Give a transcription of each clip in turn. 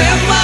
in my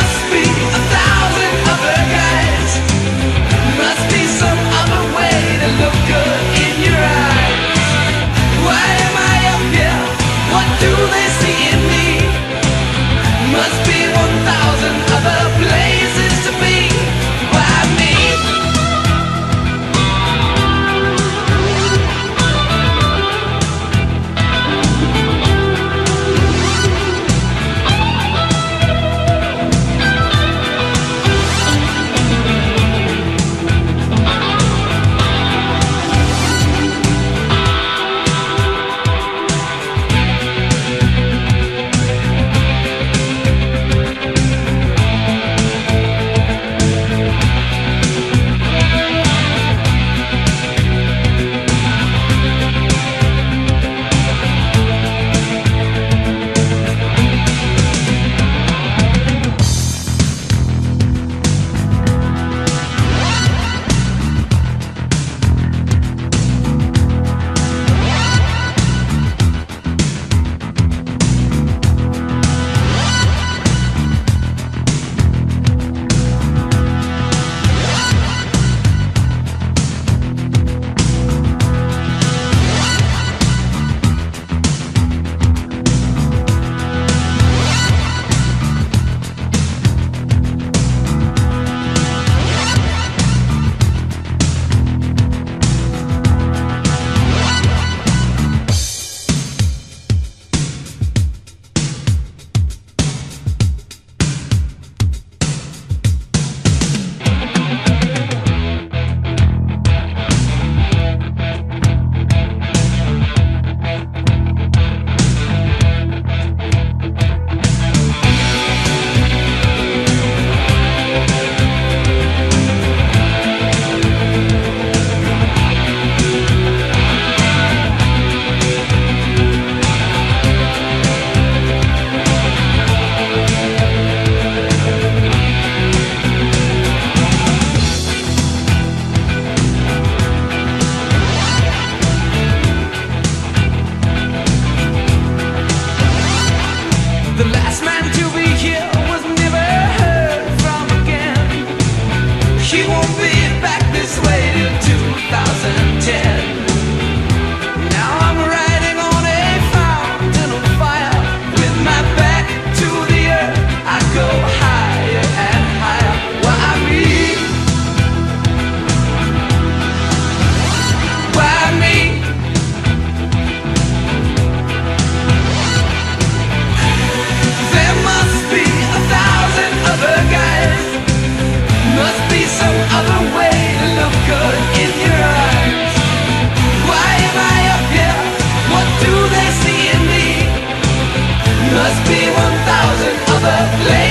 other way to look good in your eyes. Why am I up here? What do they see in me? Must be 1,000 other places.